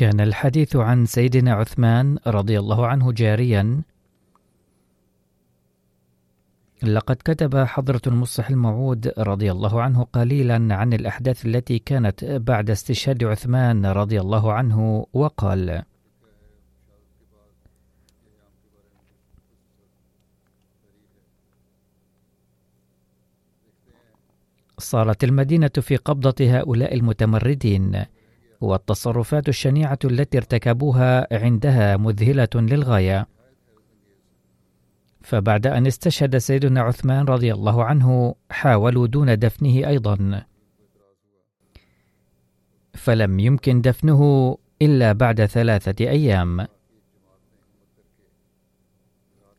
كان الحديث عن سيدنا عثمان رضي الله عنه جاريا. لقد كتب حضرة المصلح الموعود رضي الله عنه قليلا عن الأحداث التي كانت بعد استشهاد عثمان رضي الله عنه وقال صارت المدينة في قبضة هؤلاء المتمردين. والتصرفات الشنيعة التي ارتكبوها عندها مذهلة للغاية. فبعد أن استشهد سيدنا عثمان رضي الله عنه حاولوا دون دفنه أيضا. فلم يمكن دفنه إلا بعد ثلاثة أيام.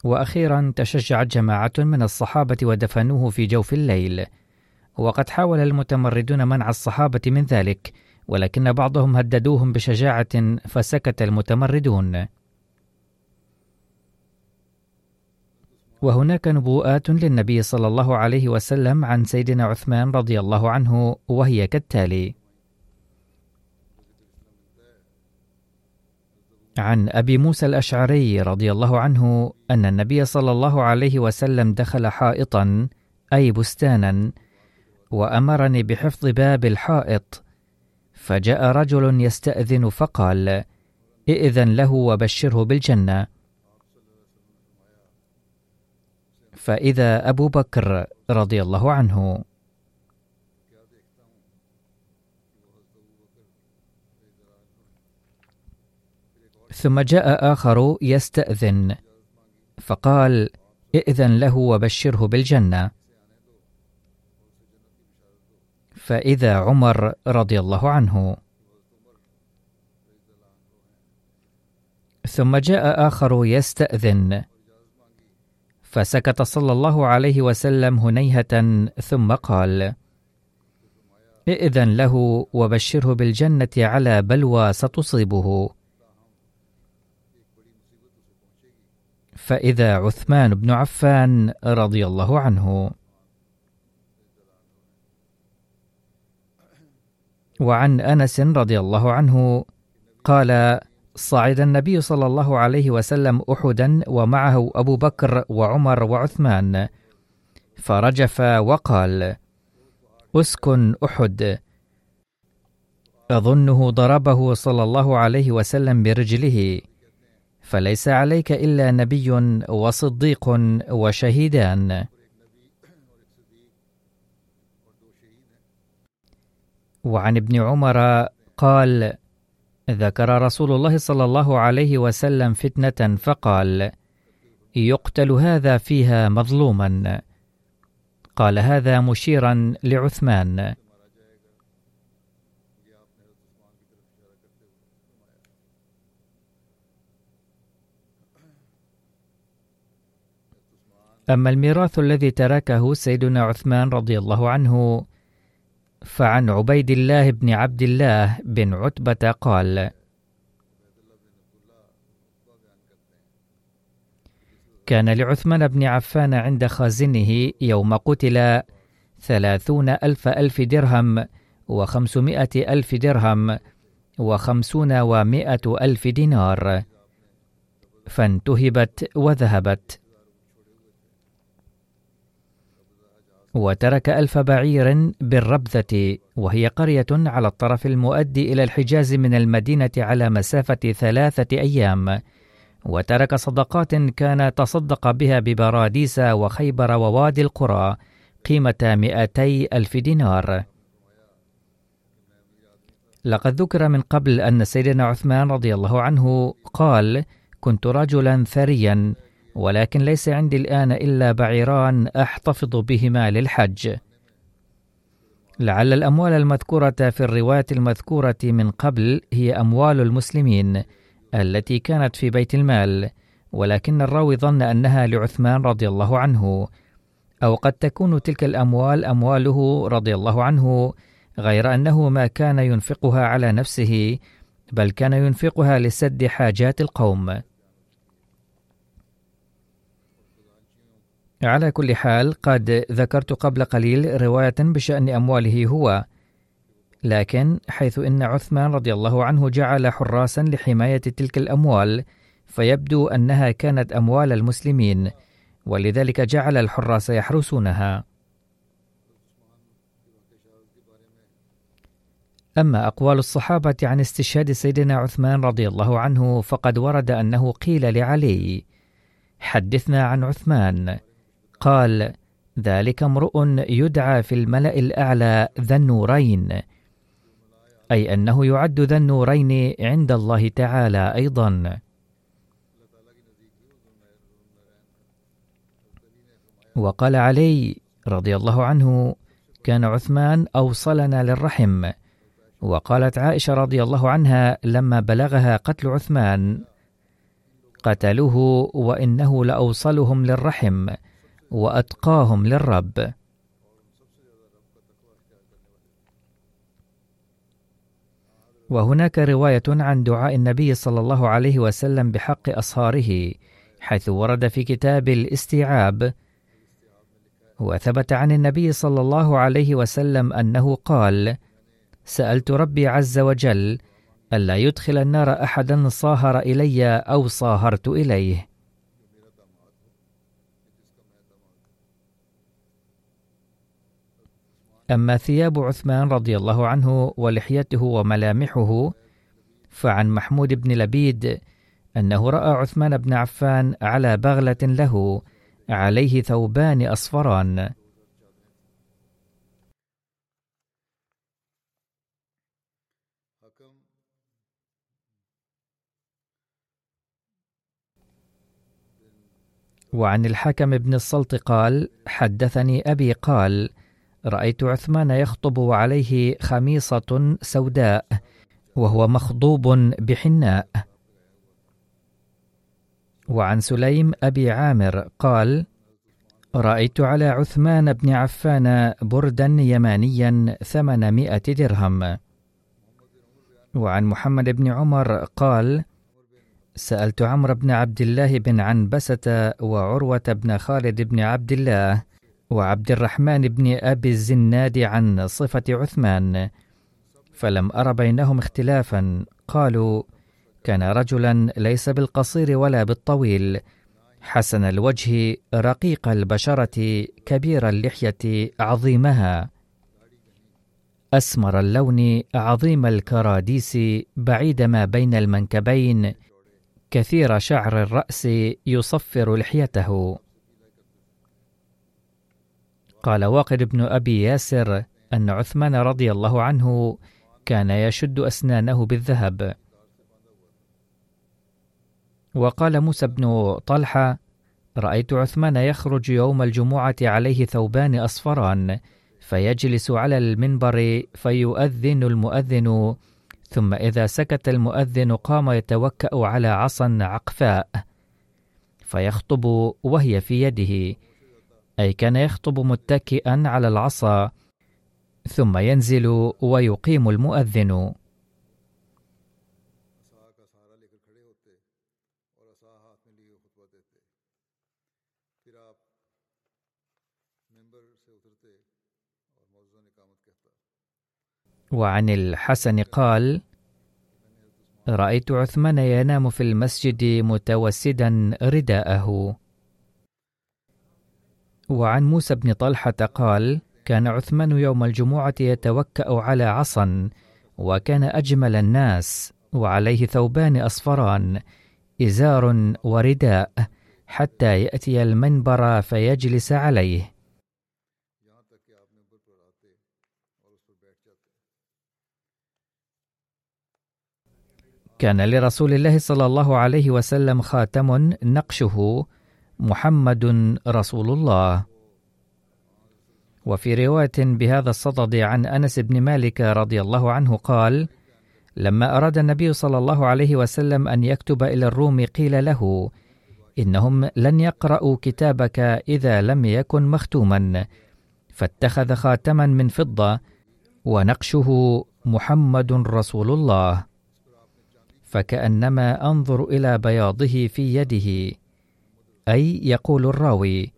وأخيرا تشجعت جماعة من الصحابة ودفنوه في جوف الليل. وقد حاول المتمردون منع الصحابة من ذلك ولكن بعضهم هددوهم بشجاعة فسكت المتمردون. وهناك نبوءات للنبي صلى الله عليه وسلم عن سيدنا عثمان رضي الله عنه وهي كالتالي. عن أبي موسى الأشعري رضي الله عنه أن النبي صلى الله عليه وسلم دخل حائطا أي بستانا وأمرني بحفظ باب الحائط فجاء رجل يستأذن فقال إئذن له وبشره بالجنة. فإذا أبو بكر رضي الله عنه ثم جاء آخر يستأذن فقال إئذن له وبشره بالجنة. فإذا عمر رضي الله عنه. ثم جاء آخر يستأذن. فسكت صلى الله عليه وسلم هنيهة ثم قال إئذن له وبشره بالجنة على بلوى ستصيبه. فإذا عثمان بن عفان رضي الله عنه. وعن أنس رضي الله عنه قال صعد النبي صلى الله عليه وسلم أحدا ومعه أبو بكر وعمر وعثمان فرجف وقال أسكن أحد أظنه ضربه صلى الله عليه وسلم برجله فليس عليك إلا نبي وصديق وشهيدان. وعن ابن عمر قال ذكر رسول الله صلى الله عليه وسلم فتنة فقال يقتل هذا فيها مظلوما. قال هذا مشيرا لعثمان. أما الميراث الذي تركه سيدنا عثمان رضي الله عنه فعن عبيد الله بن عبد الله بن عتبة قال: كان لعثمان بن عفان عند خازنه يوم قتل ثلاثون ألف ألف درهم وخمسمائة ألف درهم وخمسون ومائة ألف دينار فانتهبت وذهبت. وترك ألف بعير بالربذة وهي قرية على الطرف المؤدي إلى الحجاز من المدينة على مسافة ثلاثة أيام. وترك صدقات كان تصدق بها ببراديس وخيبر ووادي القرى قيمة مئتي ألف دينار. لقد ذكر من قبل أن سيدنا عثمان رضي الله عنه قال كنت رجلا ثريا ولكن ليس عندي الآن إلا بعيران أحتفظ بهما للحج. لعل الأموال المذكورة في الرواية المذكورة من قبل هي أموال المسلمين التي كانت في بيت المال ولكن الراوي ظن أنها لعثمان رضي الله عنه أو قد تكون تلك الأموال أمواله رضي الله عنه غير أنه ما كان ينفقها على نفسه بل كان ينفقها لسد حاجات القوم. على كل حال قد ذكرت قبل قليل رواية بشأن أمواله هو لكن حيث إن عثمان رضي الله عنه جعل حراسا لحماية تلك الأموال فيبدو أنها كانت أموال المسلمين ولذلك جعل الحراس يحرسونها. أما أقوال الصحابة عن استشهاد سيدنا عثمان رضي الله عنه فقد ورد أنه قيل لعلي حدثنا عن عثمان قال ذلك امرؤ يدعى في الملأ الأعلى ذا النورين. أي أنه يعد ذا النورين عند الله تعالى أيضا. وقال علي رضي الله عنه كان عثمان أوصلنا للرحم. وقالت عائشة رضي الله عنها لما بلغها قتل عثمان قتلوه وإنه لأوصلهم للرحم. وأتقاهم للرب وهناك رواية عن دعاء النبي صلى الله عليه وسلم بحق أصهاره حيث ورد في كتاب الاستيعاب وثبت عن النبي صلى الله عليه وسلم أنه قال: سألت ربي عز وجل ألا يدخل النار أحدا صاهر إلي أو صاهرت إليه. أما ثياب عثمان رضي الله عنه ولحيته وملامحه فعن محمود بن لبيد أنه رأى عثمان بن عفان على بغلة له عليه ثوبان أصفران. وعن الحكم بن السلط قال حدثني أبي قال رأيت عثمان يخطب وعليه خميصة سوداء وهو مخضوب بحناء. وعن سليم أبي عامر قال رأيت على عثمان بن عفان بردا يمانيا ثمنمائة درهم. وعن محمد بن عمر قال سألت عمرو بن عبد الله بن عنبسة وعروة بن خالد بن عبد الله وعبد الرحمن بن أبي الزناد عن صفة عثمان. فلم أر بينهم اختلافا. قالوا كان رجلا ليس بالقصير ولا بالطويل. حسن الوجه رقيق البشرة كبير اللحية عظيمها. أسمر اللون عظيم الكراديس بعيد ما بين المنكبين. كثير شعر الرأس يصفر لحيته. قال واقد بن أبي ياسر أن عثمان رضي الله عنه كان يشد أسنانه بالذهب. وقال موسى بن طلحة رأيت عثمان يخرج يوم الجمعة عليه ثوبان أصفران فيجلس على المنبر فيؤذن المؤذن ثم إذا سكت المؤذن قام يتوكأ على عصا عقفاء فيخطب وهي في يده. أي كان يخطب متكئا على العصا ثم ينزل ويقيم المؤذن. وعن الحسن قال رأيت عثمان ينام في المسجد متوسدا رداءه. وعن موسى بن طلحة قال: كان عثمان يوم الجمعة يتوكأ على عصا، وكان أجمل الناس، وعليه ثوبان أصفران، إزار ورداء، حتى يأتي المنبر فيجلس عليه. كان لرسول الله صلى الله عليه وسلم خاتم نقشه محمد رسول الله. وفي رواية بهذا الصدد عن أنس بن مالك رضي الله عنه قال لما أراد النبي صلى الله عليه وسلم أن يكتب إلى الروم قيل له إنهم لن يقرأوا كتابك إذا لم يكن مختوما فاتخذ خاتما من فضة ونقشه محمد رسول الله فكأنما أنظر إلى بياضه في يده. أي يقول الراوي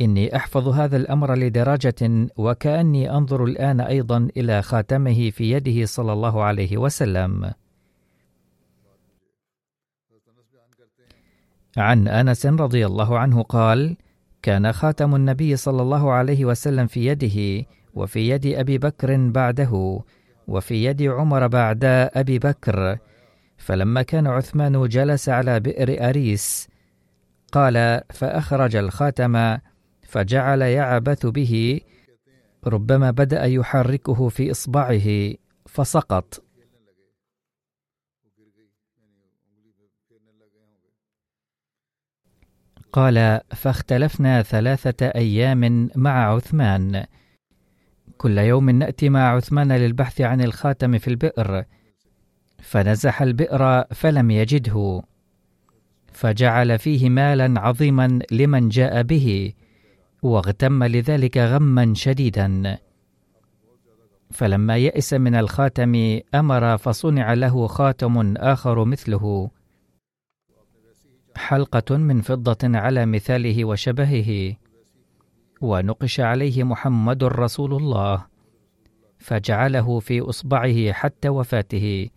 إني أحفظ هذا الأمر لدرجه وكأني أنظر الآن أيضا إلى خاتمه في يده صلى الله عليه وسلم. عن أنس رضي الله عنه قال كان خاتم النبي صلى الله عليه وسلم في يده وفي يد أبي بكر بعده وفي يد عمر بعد أبي بكر. فلما كان عثمان جلس على بئر أريس قال فأخرج الخاتم فجعل يعبث به ربما بدأ يحركه في إصبعه فسقط. قال فاختلفنا ثلاثة أيام مع عثمان. كل يوم نأتي مع عثمان للبحث عن الخاتم في البئر. فنزح البئر فلم يجده. فجعل فيه مالا عظيما لمن جاء به واغتم لذلك غما شديدا. فلما يئس من الخاتم أمر فصنع له خاتم آخر مثله. حلقة من فضة على مثاله وشبهه. ونقش عليه محمد رسول الله. فجعله في أصبعه حتى وفاته.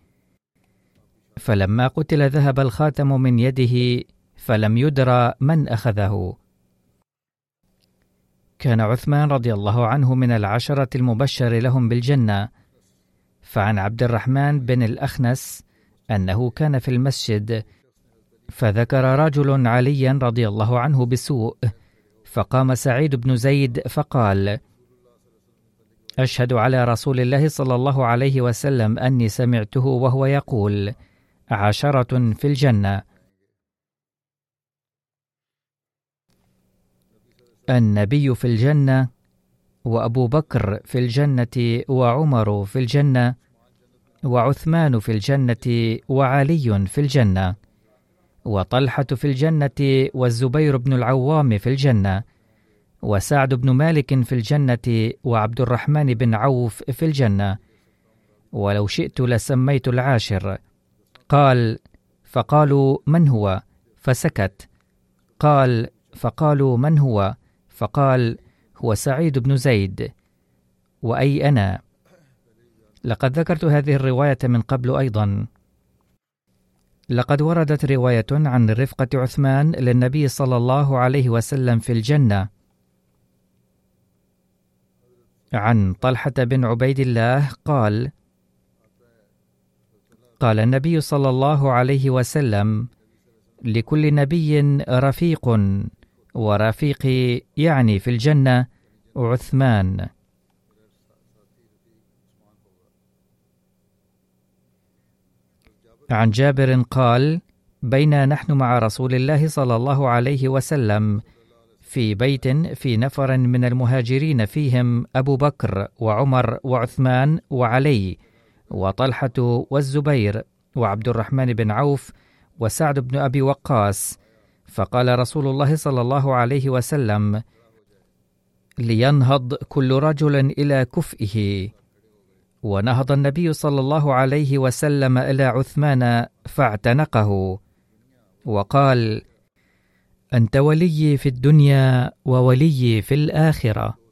فلما قتل ذهب الخاتم من يده فلم يدرى من أخذه. كان عثمان رضي الله عنه من العشرة المبشر لهم بالجنة. فعن عبد الرحمن بن الأخنس أنه كان في المسجد فذكر رجل عليا رضي الله عنه بسوء فقام سعيد بن زيد فقال أشهد على رسول الله صلى الله عليه وسلم أني سمعته وهو يقول عشرة في الجنة. النبي في الجنة وأبو بكر في الجنة وعمر في الجنة وعثمان في الجنة وعلي في الجنة وطلحة في الجنة والزبير بن العوام في الجنة وسعد بن مالك في الجنة وعبد الرحمن بن عوف في الجنة. ولو شئت لسميت العاشر. قال فقالوا من هو؟ فسكت. قال فقالوا من هو؟ فقال هو سعيد بن زيد. وأي أنا؟ لقد ذكرت هذه الرواية من قبل أيضا. لقد وردت رواية عن رفقة عثمان للنبي صلى الله عليه وسلم في الجنة. عن طلحة بن عبيد الله قال قال النبي صلى الله عليه وسلم لكل نبي رفيق ورفيقي يعني في الجنة عثمان. عن جابر قال بينا نحن مع رسول الله صلى الله عليه وسلم في بيت في نفر من المهاجرين فيهم أبو بكر وعمر وعثمان وعلي وطلحة والزبير وعبد الرحمن بن عوف وسعد بن أبي وقاص. فقال رسول الله صلى الله عليه وسلم لينهض كل رجل إلى كفئه. ونهض النبي صلى الله عليه وسلم إلى عثمان فاعتنقه. وقال أنت وليي في الدنيا ووليي في الآخرة.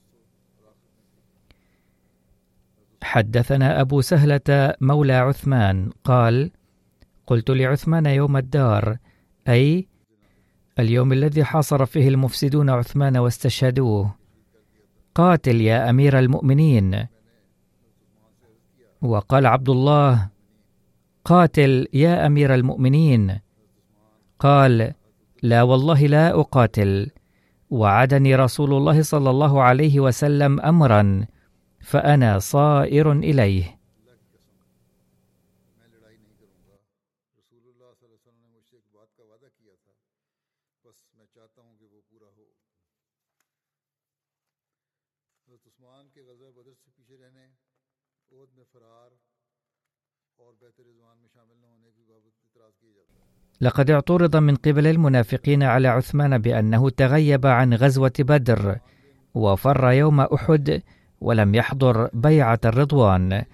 حدثنا أبو سهلة مولى عثمان قال قلت لعثمان يوم الدار أي اليوم الذي حاصر فيه المفسدون عثمان واستشهدوه. قاتل يا أمير المؤمنين. وقال عبد الله قاتل يا أمير المؤمنين. قال لا والله لا أقاتل. وعدني رسول الله صلى الله عليه وسلم امرا. فأنا صائر إليه. لقد اعترض من قبل المنافقين على عثمان بأنه تغيب عن غزوة بدر وفر يوم أحد ولم يحضر بيعة الرضوان.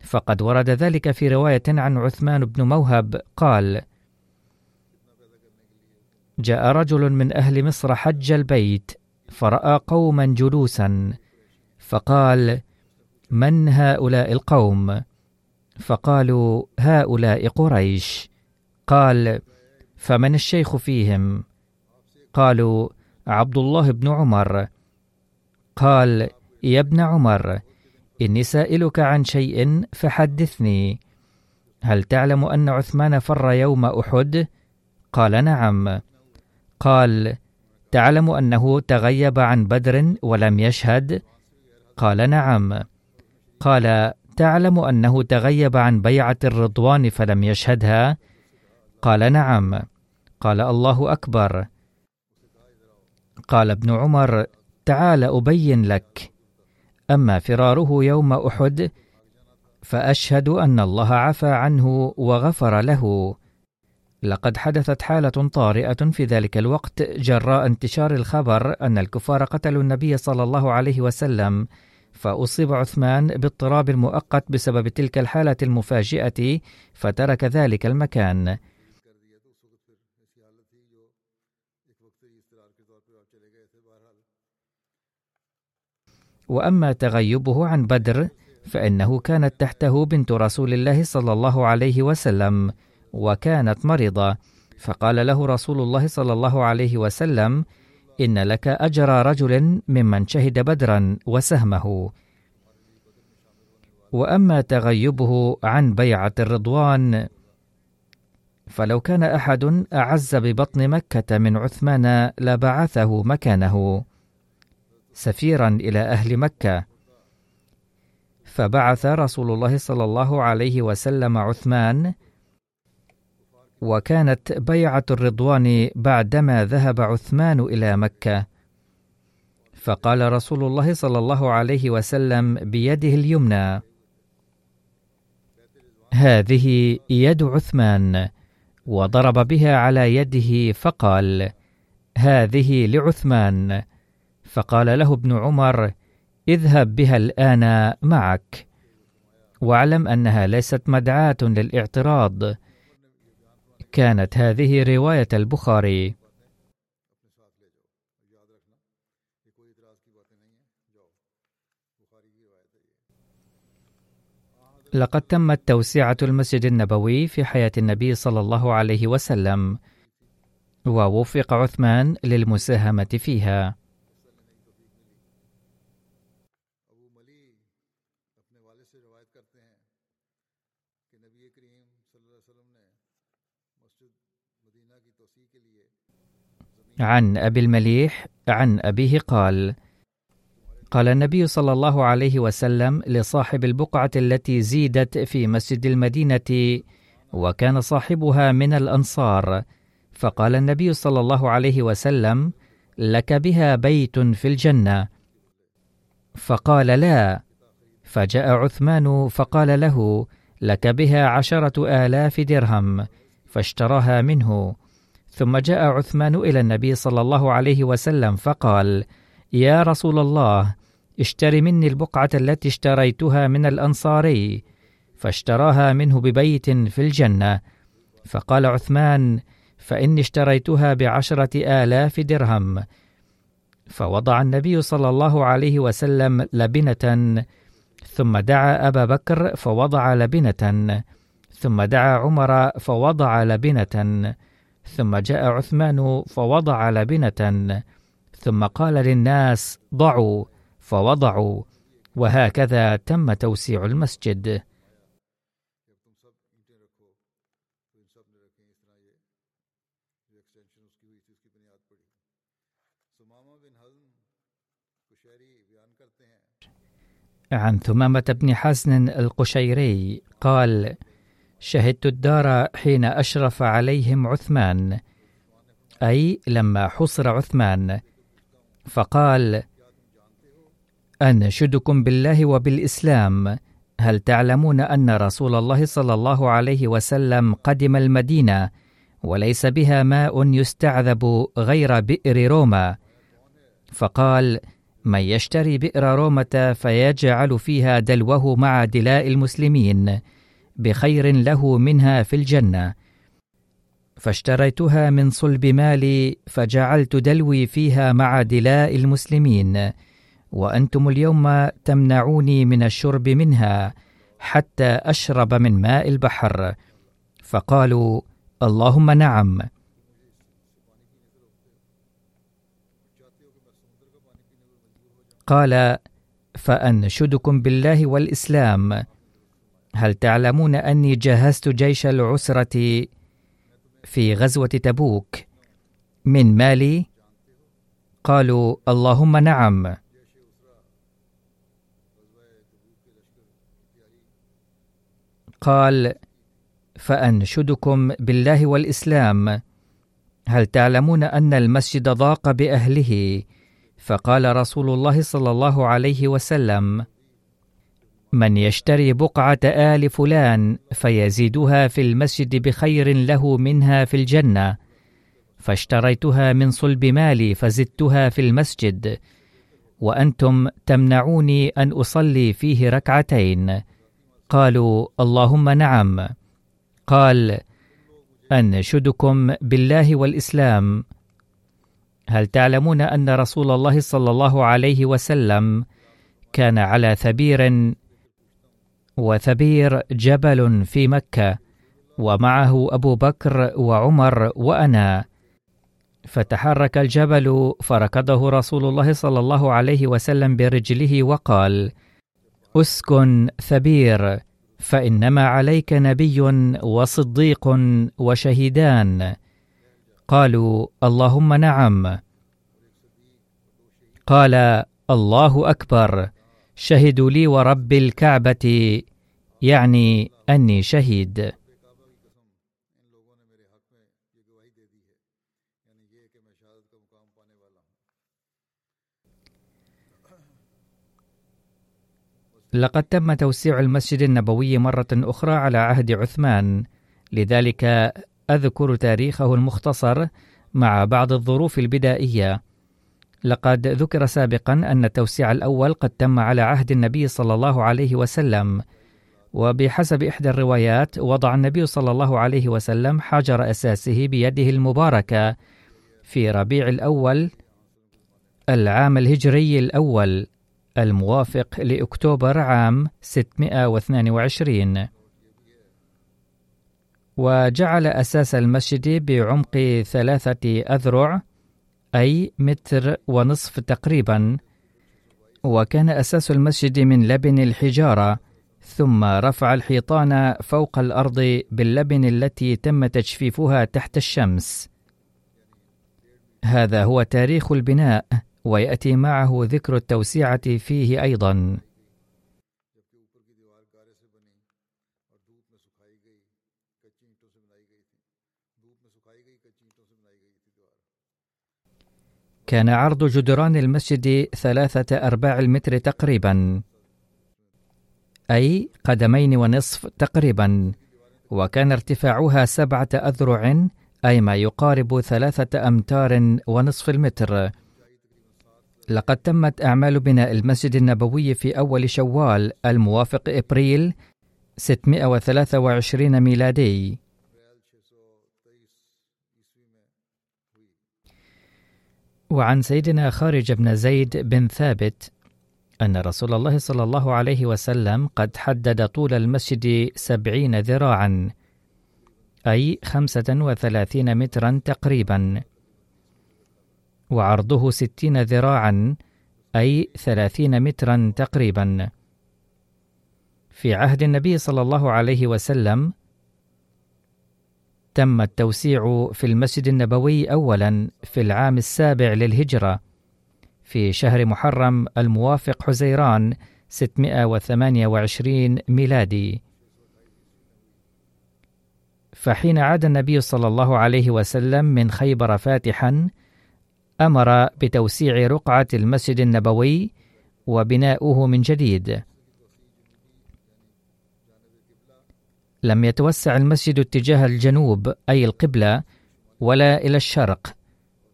فقد ورد ذلك في رواية عن عثمان بن موهب قال جاء رجل من أهل مصر حج البيت فرأى قوما جلوسا فقال من هؤلاء القوم؟ فقالوا هؤلاء قريش. قال فمن الشيخ فيهم؟ قالوا عبد الله بن عمر. قال يا ابن عمر إني سائلك عن شيء فحدثني. هل تعلم أن عثمان فر يوم أحد؟ قال نعم. قال تعلم أنه تغيب عن بدر ولم يشهد؟ قال نعم. قال تعلم أنه تغيب عن بيعة الرضوان فلم يشهدها؟ قال نعم. قال الله أكبر. قال ابن عمر تعال أبين لك. أما فراره يوم أحد فأشهد أن الله عفى عنه وغفر له. لقد حدثت حالة طارئة في ذلك الوقت جراء انتشار الخبر أن الكفار قتلوا النبي صلى الله عليه وسلم فأصيب عثمان باضطراب مؤقت بسبب تلك الحالة المفاجئة فترك ذلك المكان. وأما تغيبه عن بدر فإنه كانت تحته بنت رسول الله صلى الله عليه وسلم وكانت مريضة. فقال له رسول الله صلى الله عليه وسلم إن لك أجر رجل ممن شهد بدرا وسهمه. وأما تغيبه عن بيعة الرضوان فلو كان أحد أعز ببطن مكة من عثمان لبعثه مكانه. سفيرا إلى أهل مكة. فبعث رسول الله صلى الله عليه وسلم عثمان وكانت بيعة الرضوان بعدما ذهب عثمان إلى مكة. فقال رسول الله صلى الله عليه وسلم بيده اليمنى هذه يد عثمان. وضرب بها على يده فقال هذه لعثمان. فقال له ابن عمر اذهب بها الآن معك. واعلم أنها ليست مدعاة للإعتراض. كانت هذه رواية البخاري. لقد تمت توسعه المسجد النبوي في حياة النبي صلى الله عليه وسلم ووفق عثمان للمساهمة فيها. عن أبي المليح عن أبيه قال قال النبي صلى الله عليه وسلم لصاحب البقعة التي زيدت في مسجد المدينة وكان صاحبها من الأنصار فقال النبي صلى الله عليه وسلم لك بها بيت في الجنة فقال لا فجاء عثمان فقال له لك بها عشرة آلاف درهم فاشتراها منه. ثم جاء عثمان إلى النبي صلى الله عليه وسلم فقال يا رسول الله اشتر مني البقعة التي اشتريتها من الأنصاري. فاشتراها منه ببيت في الجنة. فقال عثمان فإني اشتريتها بعشرة آلاف درهم. فوضع النبي صلى الله عليه وسلم لبنة ثم دعا أبا بكر فوضع لبنة ثم دعا عمر فوضع لبنة. ثم جاء عثمان فوضع لبنة ثم قال للناس ضعوا فوضعوا وهكذا تم توسيع المسجد. عن ثمامة بن حزن القشيري قال: شهدت الدار حين أشرف عليهم عثمان، أي لما حصر عثمان، فقال: أنشدكم بالله وبالإسلام، هل تعلمون أن رسول الله صلى الله عليه وسلم قدم المدينة وليس بها ماء يستعذب غير بئر روما؟ فقال: من يشتري بئر رومة فيجعل فيها دلوه مع دلاء المسلمين بخير له منها في الجنة. فاشتريتها من صلب مالي فجعلت دلوي فيها مع دلاء المسلمين. وأنتم اليوم تمنعوني من الشرب منها حتى أشرب من ماء البحر. فقالوا اللهم نعم. قال فأنشدكم بالله والإسلام. هل تعلمون أني جهزت جيش العسرة في غزوة تبوك؟ من مالي؟ قالوا اللهم نعم. قال فأنشدكم بالله والإسلام. هل تعلمون أن المسجد ضاق بأهله؟ فقال رسول الله صلى الله عليه وسلم من يشتري بقعة آل فلان فيزيدها في المسجد بخير له منها في الجنة فاشتريتها من صلب مالي فزدتها في المسجد وأنتم تمنعوني أن أصلي فيه ركعتين. قالوا اللهم نعم. قال أنشدكم بالله والإسلام. هل تعلمون أن رسول الله صلى الله عليه وسلم كان على ثبير وثبير جبل في مكة ومعه أبو بكر وعمر وأنا. فتحرك الجبل فركضه رسول الله صلى الله عليه وسلم برجله وقال أسكن ثبير فإنما عليك نبي وصديق وشهيدان قالوا اللهم نعم قال الله أكبر شهدوا لي ورب الكعبة يعني أني شهيد لقد تم توسيع المسجد النبوي مرة أخرى على عهد عثمان، لذلك أذكر تاريخه المختصر مع بعض الظروف البدائية. لقد ذكر سابقا أن التوسيع الأول قد تم على عهد النبي صلى الله عليه وسلم، وبحسب إحدى الروايات وضع النبي صلى الله عليه وسلم حجر أساسه بيده المباركة في ربيع الأول العام الهجري الأول الموافق لأكتوبر عام 622 وجعل أساس المسجد بعمق ثلاثة أذرع أي متر ونصف تقريبا. وكان أساس المسجد من لبن الحجارة ثم رفع الحيطان فوق الأرض باللبن التي تم تجفيفها تحت الشمس. هذا هو تاريخ البناء ويأتي معه ذكر التوسعة فيه أيضا. كان عرض جدران المسجد ثلاثة أرباع المتر تقريبا أي قدمين ونصف تقريبا وكان ارتفاعها سبعة أذرع أي ما يقارب ثلاثة أمتار ونصف المتر. لقد تمت أعمال بناء المسجد النبوي في أول شوال الموافق إبريل 623 ميلادي. وعن سيدنا خارج بن زيد بن ثابت أن رسول الله صلى الله عليه وسلم قد حدد طول المسجد سبعين ذراعا أي خمسة وثلاثين مترا تقريبا وعرضه ستين ذراعا أي ثلاثين مترا تقريبا. في عهد النبي صلى الله عليه وسلم تم التوسيع في المسجد النبوي أولا في العام السابع للهجرة في شهر محرم الموافق حزيران 628 ميلادي. فحين عاد النبي صلى الله عليه وسلم من خيبر فاتحا أمر بتوسيع رقعة المسجد النبوي وبناؤه من جديد. لم يتوسع المسجد اتجاه الجنوب أي القبلة ولا إلى الشرق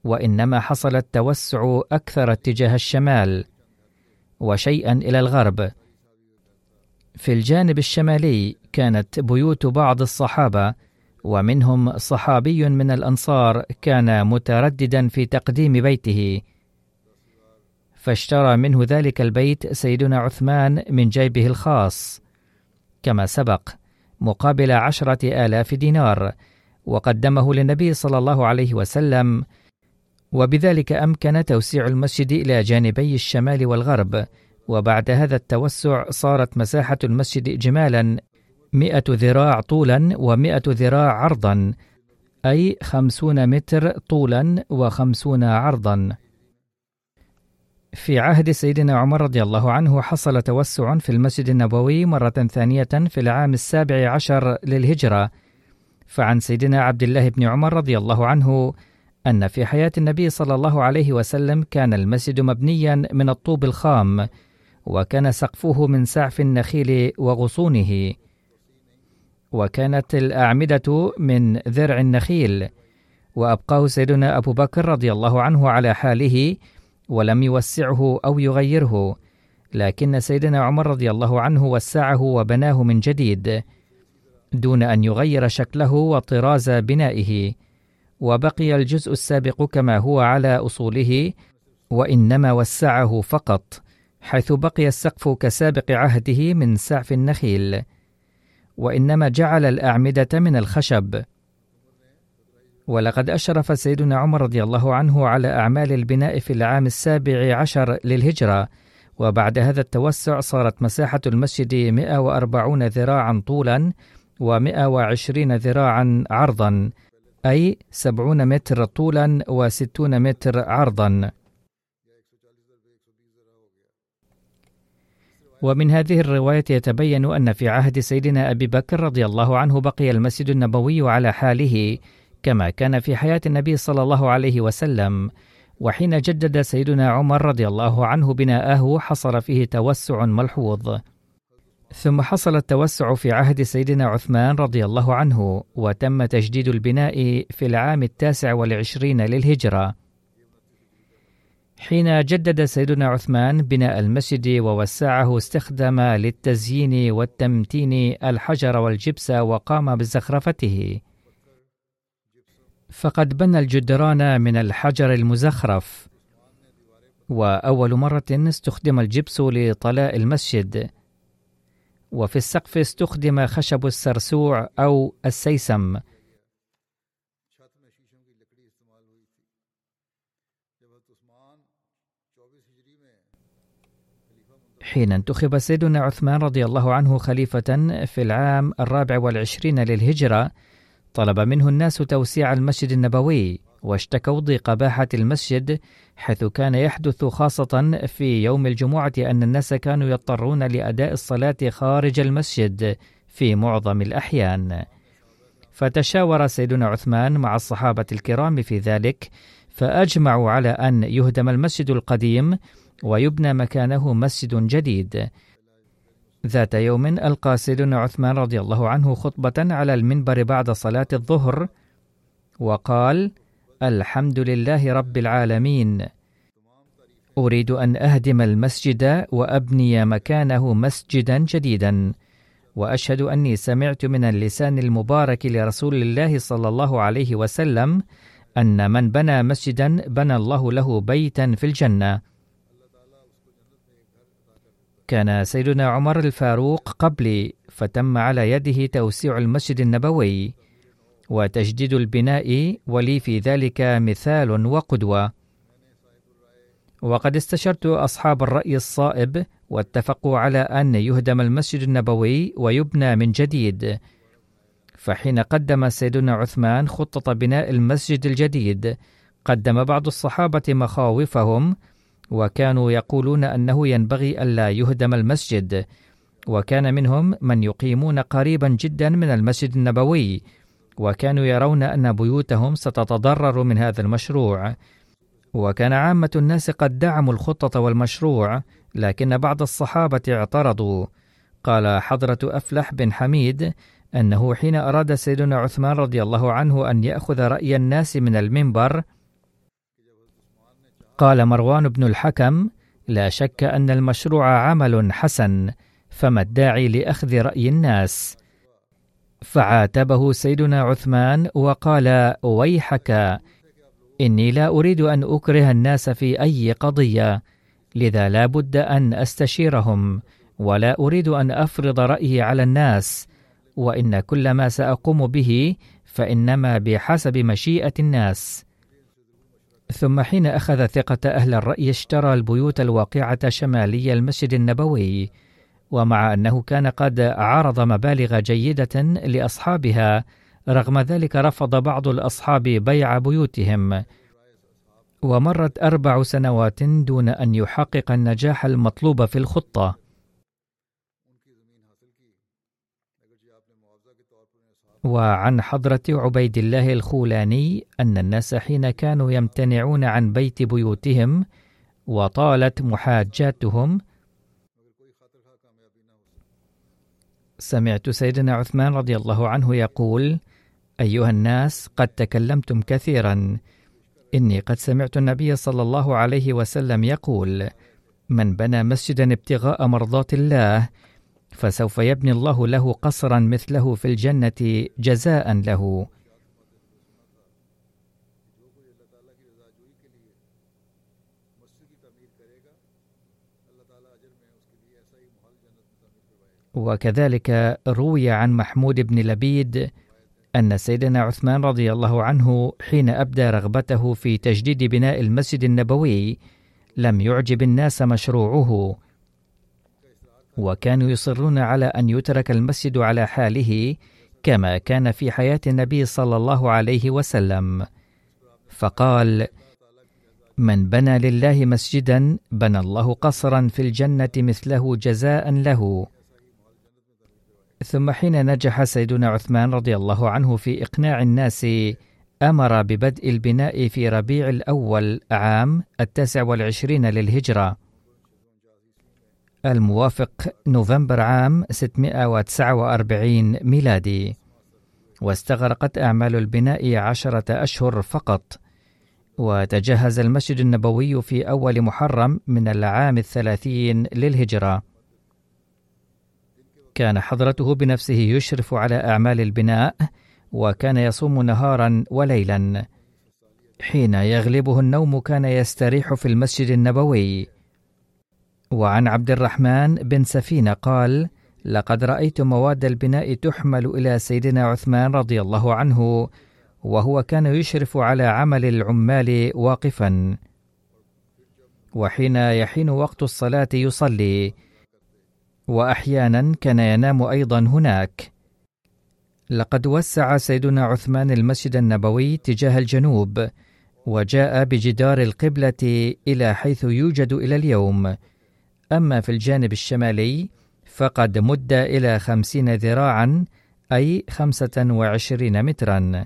وإنما حصل التوسع أكثر اتجاه الشمال وشيئا إلى الغرب. في الجانب الشمالي كانت بيوت بعض الصحابة ومنهم صحابي من الأنصار كان مترددا في تقديم بيته. فاشترى منه ذلك البيت سيدنا عثمان من جيبه الخاص كما سبق. مقابل عشرة آلاف دينار وقدمه للنبي صلى الله عليه وسلم وبذلك أمكن توسيع المسجد إلى جانبي الشمال والغرب. وبعد هذا التوسع صارت مساحة المسجد إجمالا مئة ذراع طولا ومئة ذراع عرضا أي خمسون متر طولا وخمسون عرضا. في عهد سيدنا عمر رضي الله عنه حصل توسع في المسجد النبوي مرة ثانية في العام السابع عشر للهجرة. فعن سيدنا عبد الله بن عمر رضي الله عنه أن في حياة النبي صلى الله عليه وسلم كان المسجد مبنيا من الطوب الخام وكان سقفه من سعف النخيل وغصونه. وكانت الأعمدة من ذرع النخيل. وأبقاه سيدنا أبو بكر رضي الله عنه على حاله ولم يوسعه أو يغيره. لكن سيدنا عمر رضي الله عنه وسعه وبناه من جديد دون أن يغير شكله وطراز بنائه. وبقي الجزء السابق كما هو على أصوله وإنما وسعه فقط حيث بقي السقف كسابق عهده من سعف النخيل. وإنما جعل الأعمدة من الخشب. ولقد أشرف سيدنا عمر رضي الله عنه على أعمال البناء في العام السابع عشر للهجرة. وبعد هذا التوسع صارت مساحة المسجد 140 ذراعا طولا و120 ذراعا عرضا أي 70 متر طولا و60 متر عرضا. ومن هذه الرواية يتبين أن في عهد سيدنا أبي بكر رضي الله عنه بقي المسجد النبوي على حاله. كما كان في حياة النبي صلى الله عليه وسلم وحين جدد سيدنا عمر رضي الله عنه بناءه حصل فيه توسع ملحوظ. ثم حصل التوسع في عهد سيدنا عثمان رضي الله عنه وتم تجديد البناء في العام التاسع والعشرين للهجرة. حين جدد سيدنا عثمان بناء المسجد ووسعه استخدم للتزيين والتمتين الحجر والجبس وقام بزخرفته. فقد بنى الجدران من الحجر المزخرف. وأول مرة استخدم الجبس لطلاء المسجد. وفي السقف استخدم خشب السرسوع أو السيسم. حين انتخب سيدنا عثمان رضي الله عنه خليفة في العام الرابع والعشرين للهجرة طلب منه الناس توسيع المسجد النبوي واشتكوا ضيق باحة المسجد حيث كان يحدث خاصة في يوم الجمعة أن الناس كانوا يضطرون لأداء الصلاة خارج المسجد في معظم الأحيان. فتشاور سيدنا عثمان مع الصحابة الكرام في ذلك، فأجمعوا على أن يهدم المسجد القديم ويبنى مكانه مسجد جديد. ذات يوم ألقى سيدنا عثمان رضي الله عنه خطبة على المنبر بعد صلاة الظهر، وقال: الحمد لله رب العالمين. أريد أن أهدم المسجد وأبني مكانه مسجدا جديدا. وأشهد أني سمعت من اللسان المبارك لرسول الله صلى الله عليه وسلم أن من بنى مسجدا بنى الله له بيتا في الجنة. كان سيدنا عمر الفاروق قبلي فتم على يده توسيع المسجد النبوي. وتجديد البناء ولي في ذلك مثال وقدوة. وقد استشرت أصحاب الرأي الصائب واتفقوا على أن يهدم المسجد النبوي ويبنى من جديد. فحين قدم سيدنا عثمان خطة بناء المسجد الجديد قدم بعض الصحابة مخاوفهم وكانوا يقولون أنه ينبغي ألا يهدم المسجد وكان منهم من يقيمون قريبا جدا من المسجد النبوي وكانوا يرون أن بيوتهم ستتضرر من هذا المشروع. وكان عامة الناس قد دعموا الخطة والمشروع لكن بعض الصحابة اعترضوا. قال حضرة أفلح بن حميد أنه حين أراد سيدنا عثمان رضي الله عنه أن يأخذ رأي الناس من المنبر قال مروان بن الحكم لا شك أن المشروع عمل حسن فما الداعي لأخذ رأي الناس؟ فعاتبه سيدنا عثمان وقال ويحك إني لا أريد أن أكره الناس في أي قضية لذا لا بد أن أستشيرهم ولا أريد أن أفرض رأيي على الناس وإن كل ما سأقوم به فإنما بحسب مشيئة الناس. ثم حين أخذ ثقة أهل الرأي اشترى البيوت الواقعة شمالي المسجد النبوي ومع أنه كان قد عرض مبالغ جيدة لأصحابها رغم ذلك رفض بعض الأصحاب بيع بيوتهم. ومرت أربع سنوات دون أن يحقق النجاح المطلوب في الخطة. وعن حضرة عبيد الله الخولاني أن الناس حين كانوا يمتنعون عن بيت بيوتهم وطالت محاجاتهم. سمعت سيدنا عثمان رضي الله عنه يقول أيها الناس قد تكلمتم كثيرا. إني قد سمعت النبي صلى الله عليه وسلم يقول من بنى مسجدا ابتغاء مرضات الله فسوف يبني الله له قصرا مثله في الجنة جزاء له. وكذلك روي عن محمود بن لبيد أن سيدنا عثمان رضي الله عنه حين أبدى رغبته في تجديد بناء المسجد النبوي لم يعجب الناس مشروعه. وكانوا يصرون على أن يترك المسجد على حاله كما كان في حياة النبي صلى الله عليه وسلم. فقال من بنى لله مسجدا بنى الله قصرا في الجنة مثله جزاء له. ثم حين نجح سيدنا عثمان رضي الله عنه في إقناع الناس أمر ببدء البناء في ربيع الأول عام التاسع والعشرين للهجرة. الموافق نوفمبر عام 649 ميلادي. واستغرقت أعمال البناء عشرة أشهر فقط. وتجهز المسجد النبوي في أول محرم من العام الثلاثين للهجرة. كان حضرته بنفسه يشرف على أعمال البناء وكان يصوم نهارا وليلا. حين يغلبه النوم كان يستريح في المسجد النبوي. وعن عبد الرحمن بن سفينة قال لقد رأيت مواد البناء تحمل إلى سيدنا عثمان رضي الله عنه وهو كان يشرف على عمل العمال واقفا وحين يحين وقت الصلاة يصلي واحيانا كان ينام أيضا هناك. لقد وسع سيدنا عثمان المسجد النبوي تجاه الجنوب وجاء بجدار القبلة إلى حيث يوجد إلى اليوم. أما في الجانب الشمالي فقد مد إلى خمسين ذراعا أي خمسة وعشرين مترا.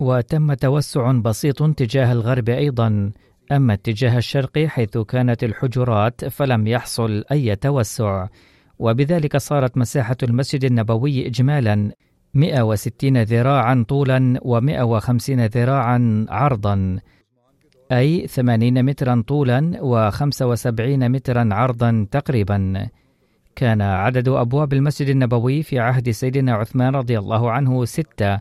وتم توسع بسيط تجاه الغرب أيضا أما اتجاه الشرق حيث كانت الحجرات فلم يحصل أي توسع. وبذلك صارت مساحة المسجد النبوي إجمالا 160 ذراعا طولا و150 ذراعا عرضا. أي 80 مترا طولا و75 مترا عرضا تقريبا. كان عدد أبواب المسجد النبوي في عهد سيدنا عثمان رضي الله عنه ستة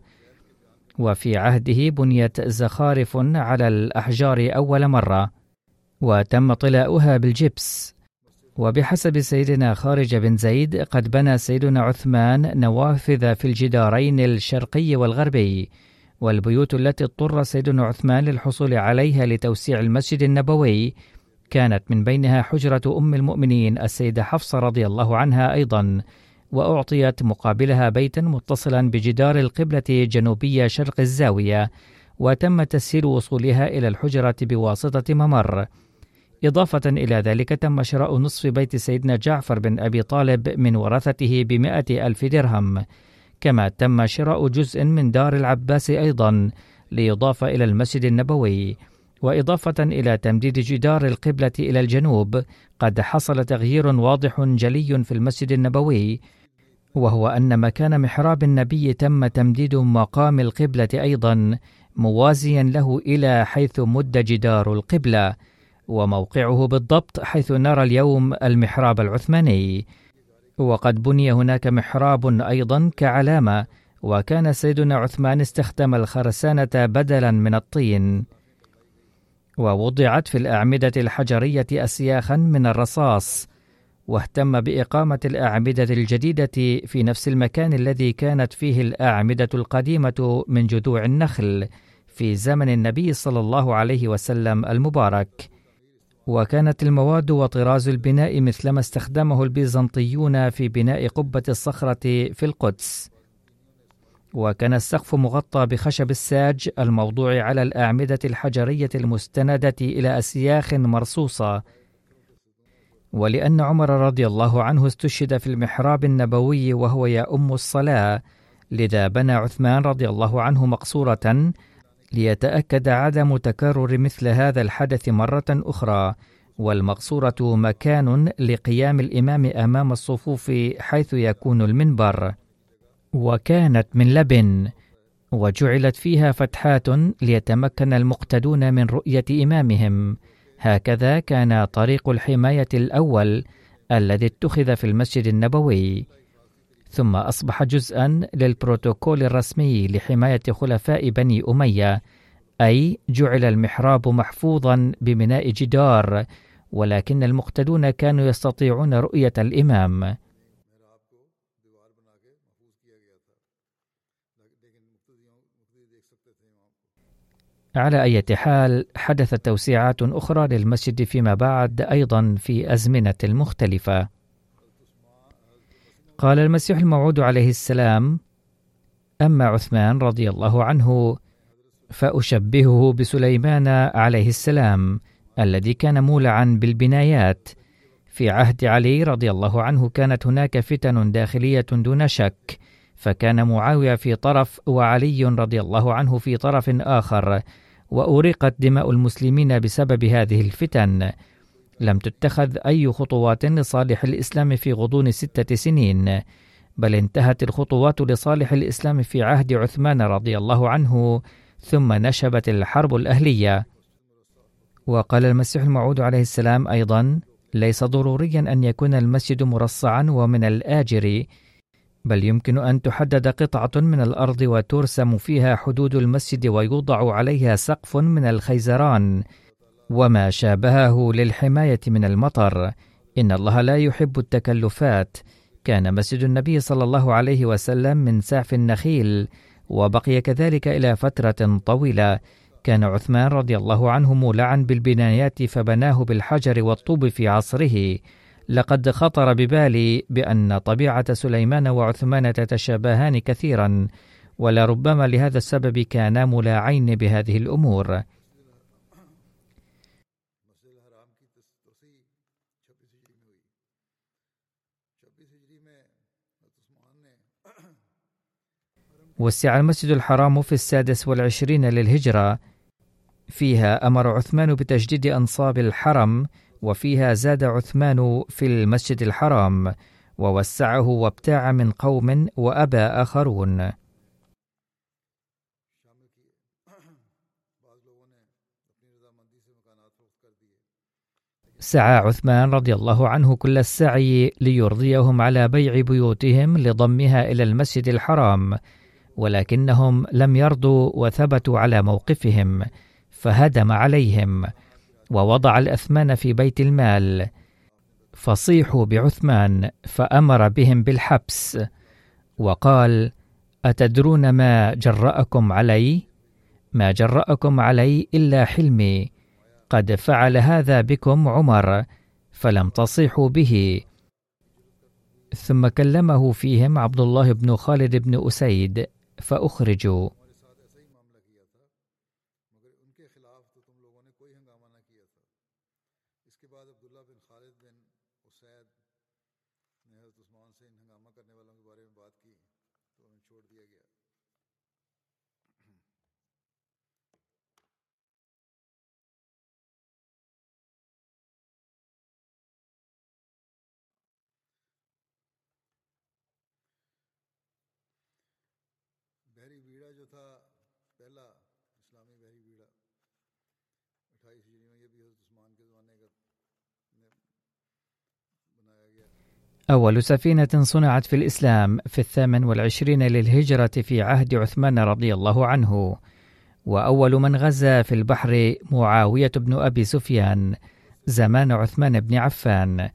وفي عهده بنيت زخارف على الأحجار أول مرة وتم طلاؤها بالجبس. وبحسب سيدنا خارج بن زيد قد بنى سيدنا عثمان نوافذ في الجدارين الشرقي والغربي. والبيوت التي اضطر سيدنا عثمان للحصول عليها لتوسيع المسجد النبوي كانت من بينها حجرة أم المؤمنين السيدة حفصة رضي الله عنها أيضا وأعطيت مقابلها بيتا متصلا بجدار القبلة جنوبية شرق الزاوية وتم تسهيل وصولها إلى الحجرة بواسطة ممر. إضافة إلى ذلك تم شراء نصف بيت سيدنا جعفر بن أبي طالب من ورثته بمائة ألف درهم. كما تم شراء جزء من دار العباس أيضا ليضاف إلى المسجد النبوي وإضافة إلى تمديد جدار القبلة إلى الجنوب قد حصل تغيير واضح جلي في المسجد النبوي وهو أن مكان محراب النبي تم تمديد مقام القبلة أيضا موازيا له إلى حيث مد جدار القبلة وموقعه بالضبط حيث نرى اليوم المحراب العثماني. وقد بني هناك محراب أيضا كعلامة وكان سيدنا عثمان استخدم الخرسانة بدلا من الطين. ووضعت في الأعمدة الحجرية أسياخا من الرصاص واهتم بإقامة الأعمدة الجديدة في نفس المكان الذي كانت فيه الأعمدة القديمة من جذوع النخل في زمن النبي صلى الله عليه وسلم المبارك. وكانت المواد وطراز البناء مثلما استخدمه البيزنطيون في بناء قبة الصخرة في القدس. وكان السقف مغطى بخشب الساج الموضوع على الأعمدة الحجرية المستندة إلى أسياخ مرصوصة. ولأن عمر رضي الله عنه استشهد في المحراب النبوي وهو يؤم الصلاة لذا بنى عثمان رضي الله عنه مقصورة ليتأكد عدم تكرر مثل هذا الحدث مرة أخرى والمقصورة مكان لقيام الإمام أمام الصفوف حيث يكون المنبر. وكانت من لبن وجعلت فيها فتحات ليتمكن المقتدون من رؤية إمامهم. هكذا كان طريق الحماية الأول الذي اتخذ في المسجد النبوي. ثم أصبح جزءا للبروتوكول الرسمي لحماية خلفاء بني أمية أي جعل المحراب محفوظا ببناء جدار ولكن المقتدون كانوا يستطيعون رؤية الإمام. على أي حال حدثت توسيعات أخرى للمسجد فيما بعد أيضا في أزمنة مختلفة. قال المسيح الموعود عليه السلام أما عثمان رضي الله عنه فأشبهه بسليمان عليه السلام الذي كان مولعا بالبنايات. في عهد علي رضي الله عنه كانت هناك فتن داخلية دون شك فكان معاوية في طرف وعلي رضي الله عنه في طرف آخر وأريقت دماء المسلمين بسبب هذه الفتن. لم تتخذ أي خطوات لصالح الإسلام في غضون ستة سنين بل انتهت الخطوات لصالح الإسلام في عهد عثمان رضي الله عنه ثم نشبت الحرب الأهلية. وقال المسيح الموعود عليه السلام أيضا ليس ضروريا أن يكون المسجد مرصعا ومن الآجر بل يمكن أن تحدد قطعة من الأرض وترسم فيها حدود المسجد ويوضع عليها سقف من الخيزران وما شابهه للحماية من المطر. إن الله لا يحب التكلفات. كان مسجد النبي صلى الله عليه وسلم من سعف النخيل وبقي كذلك إلى فترة طويلة. كان عثمان رضي الله عنه مولعا بالبنايات فبناه بالحجر والطوب في عصره. لقد خطر ببالي بأن طبيعة سليمان وعثمان تتشابهان كثيرا ولربما لهذا السبب كانا ملاعين بهذه الأمور. وسع المسجد الحرام في السادس والعشرين للهجرة. فيها أمر عثمان بتجديد أنصاب الحرم وفيها زاد عثمان في المسجد الحرام ووسعه وابتاع من قوم وأبى آخرون. سعى عثمان رضي الله عنه كل السعي ليرضيهم على بيع بيوتهم لضمها إلى المسجد الحرام. ولكنهم لم يرضوا وثبتوا على موقفهم فهدم عليهم ووضع الأثمان في بيت المال. فصيحوا بعثمان فأمر بهم بالحبس وقال أتدرون ما جرأكم علي؟ ما جرأكم علي إلا حلمي. قد فعل هذا بكم عمر فلم تصيحوا به. ثم كلمه فيهم عبد الله بن خالد بن أسيد فأخرجوا. أول سفينة صنعت في الإسلام في الثامن والعشرين للهجرة في عهد عثمان رضي الله عنه. وأول من غزا في البحر معاوية بن أبي سفيان زمان عثمان بن عفان.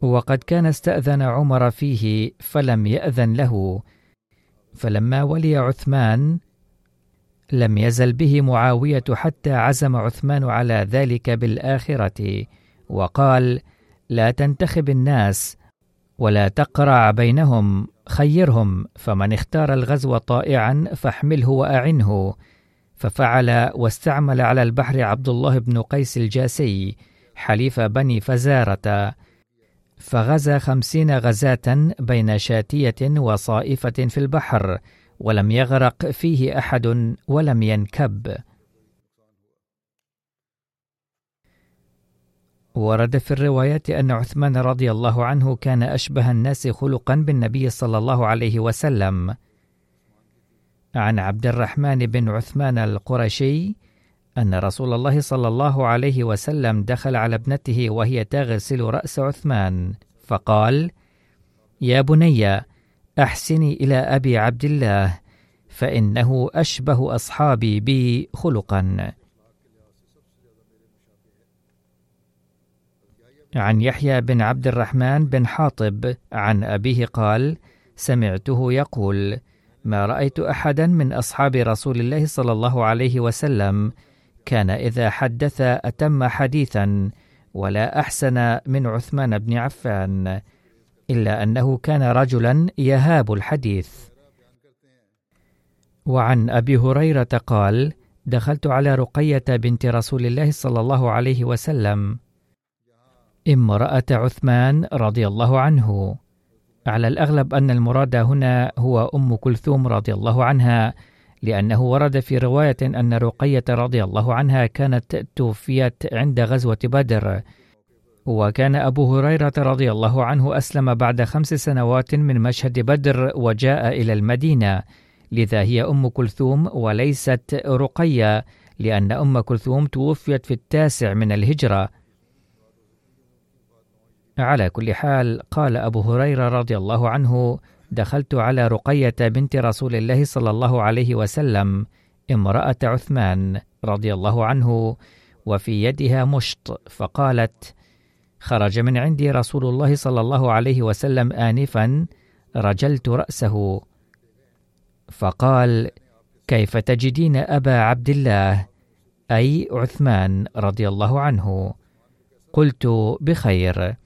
وقد كان استأذن عمر فيه فلم يأذن له. فلما ولي عثمان لم يزل به معاوية حتى عزم عثمان على ذلك بالآخرة وقال لا تنتخب الناس ولا تقرع بينهم خيرهم فمن اختار الغزو طائعا فاحمله وأعنه. ففعل واستعمل على البحر عبد الله بن قيس الجاسي حليف بني فزارة فغزا خمسين غزاة بين شاتية وصائفة في البحر. ولم يغرق فيه أحد ولم ينكب. ورد في الروايات أن عثمان رضي الله عنه كان أشبه الناس خلقا بالنبي صلى الله عليه وسلم. عن عبد الرحمن بن عثمان القرشي أن رسول الله صلى الله عليه وسلم دخل على ابنته وهي تغسل رأس عثمان فقال يا بني أحسني إلى أبي عبد الله فإنه أشبه أصحابي بي خلقا. عن يحيى بن عبد الرحمن بن حاطب عن أبيه قال سمعته يقول ما رأيت احدا من أصحاب رسول الله صلى الله عليه وسلم كان إذا حدث أتم حديثا ولا أحسن من عثمان بن عفان. إلا أنه كان رجلا يهاب الحديث. وعن أبي هريرة قال دخلت على رقية بنت رسول الله صلى الله عليه وسلم. امرأة عثمان رضي الله عنه. على الأغلب أن المراد هنا هو أم كلثوم رضي الله عنها لأنه ورد في رواية أن رقية رضي الله عنها كانت توفيت عند غزوة بدر. وكان أبو هريرة رضي الله عنه أسلم بعد خمس سنوات من مشهد بدر وجاء إلى المدينة لذا هي أم كلثوم وليست رقية لأن أم كلثوم توفيت في التاسع من الهجرة. على كل حال قال أبو هريرة رضي الله عنه دخلت على رقية بنت رسول الله صلى الله عليه وسلم امرأة عثمان رضي الله عنه وفي يدها مشط فقالت خرج من عندي رسول الله صلى الله عليه وسلم آنفا رجلت رأسه. فقال كيف تجدين أبا عبد الله؟ أي عثمان رضي الله عنه. قلت بخير.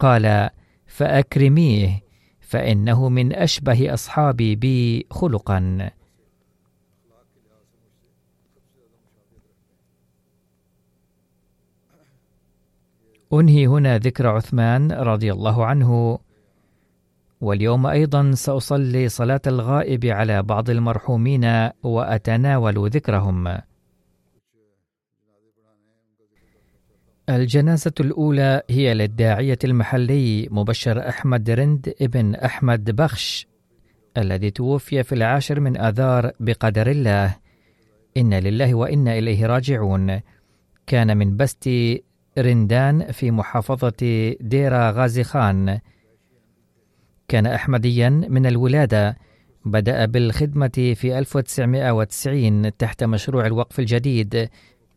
قال فأكرميه فإنه من أشبه أصحابي بي خلقا. أنهي هنا ذكر عثمان رضي الله عنه. واليوم أيضا سأصلي صلاة الغائب على بعض المرحومين وأتناول ذكرهم. الجنازة الأولى هي للداعية المحلي مبشر أحمد رند ابن أحمد بخش الذي توفي في العاشر من آذار بقدر الله. إنا لله وإنا إليه راجعون. كان من بستي رندان في محافظة ديرا غازي خان. كان أحمديا من الولادة. بدأ بالخدمة في 1990 تحت مشروع الوقف الجديد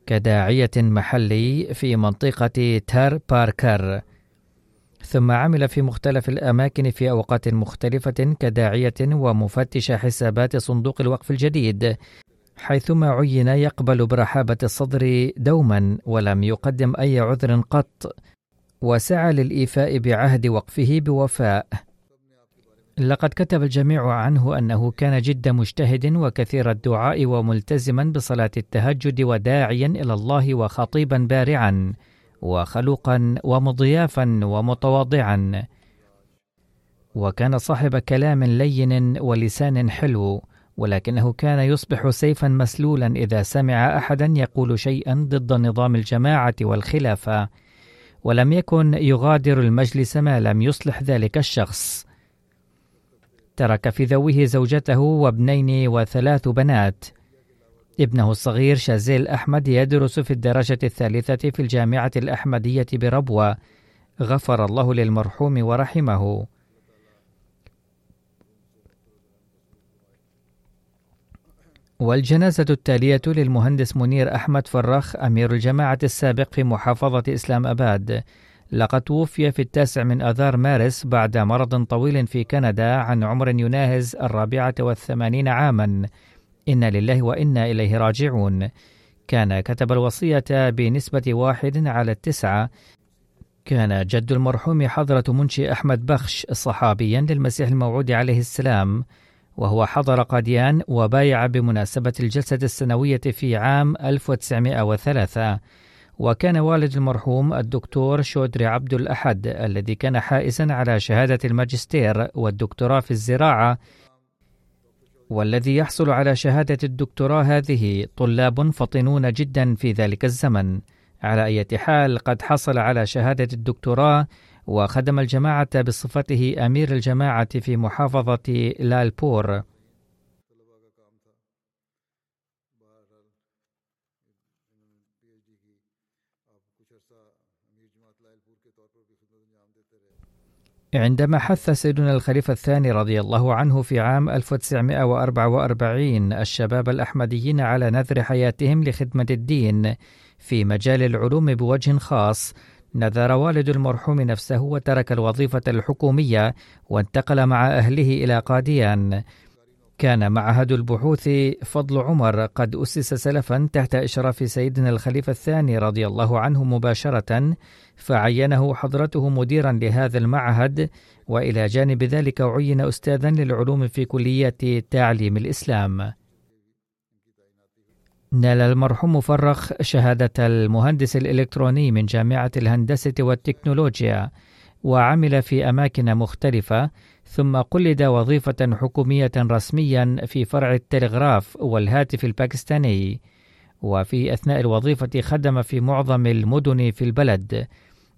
كداعية محلي في منطقة تار باركر. ثم عمل في مختلف الأماكن في أوقات مختلفة كداعية ومفتش حسابات صندوق الوقف الجديد. حيثما عين يقبل برحابة الصدر دوما ولم يقدم أي عذر قط وسعى للإيفاء بعهد وقفه بوفاء. لقد كتب الجميع عنه أنه كان جد مجتهد وكثير الدعاء وملتزما بصلاة التهجد وداعيا إلى الله وخطيبا بارعا وخلوقا ومضيافا ومتواضعا. وكان صاحب كلام لين ولسان حلو ولكنه كان يصبح سيفا مسلولا إذا سمع احدا يقول شيئا ضد نظام الجماعة والخلافة ولم يكن يغادر المجلس ما لم يصلح ذلك الشخص. ترك في ذويه زوجته وابنين وثلاث بنات. ابنه الصغير شازيل أحمد يدرس في الدرجة الثالثة في الجامعة الأحمدية بربوة. غفر الله للمرحوم ورحمه. والجنازة التالية للمهندس منير أحمد فرخ أمير الجماعة السابق في محافظة إسلام أباد. لقد توفي في التاسع من أذار مارس بعد مرض طويل في كندا عن عمر يناهز الرابعة والثمانين عاماً. إنا لله وإنا إليه راجعون. كان كتب الوصية بنسبة واحد على التسعة. كان جد المرحوم حضرة منشي أحمد بخش صحابيا للمسيح الموعود عليه السلام. وهو حضر قاديان وبايع بمناسبة الجلسة السنوية في عام 1903 وكان والد المرحوم الدكتور شودري عبد الأحد الذي كان حائزا على شهادة الماجستير والدكتوراه في الزراعة والذي يحصل على شهادة الدكتوراه هذه طلاب فطنون جدا في ذلك الزمن. على أي حال قد حصل على شهادة الدكتوراه وخدم الجماعة بصفته أمير الجماعة في محافظة لالبور. عندما حث سيدنا الخليفة الثاني رضي الله عنه في عام 1944 الشباب الأحمديين على نذر حياتهم لخدمة الدين في مجال العلوم بوجه خاص نذر والد المرحوم نفسه وترك الوظيفة الحكومية وانتقل مع أهله إلى قاديان. كان معهد البحوث فضل عمر قد أسس سلفا تحت إشراف سيدنا الخليفة الثاني رضي الله عنه مباشرة فعينه حضرته مديرا لهذا المعهد وإلى جانب ذلك عين أستاذا للعلوم في كلية تعليم الإسلام. نال المرحوم مفرخ شهادة المهندس الإلكتروني من جامعة الهندسة والتكنولوجيا وعمل في أماكن مختلفة ثم قلد وظيفة حكومية رسميا في فرع التلغراف والهاتف الباكستاني. وفي أثناء الوظيفة خدم في معظم المدن في البلد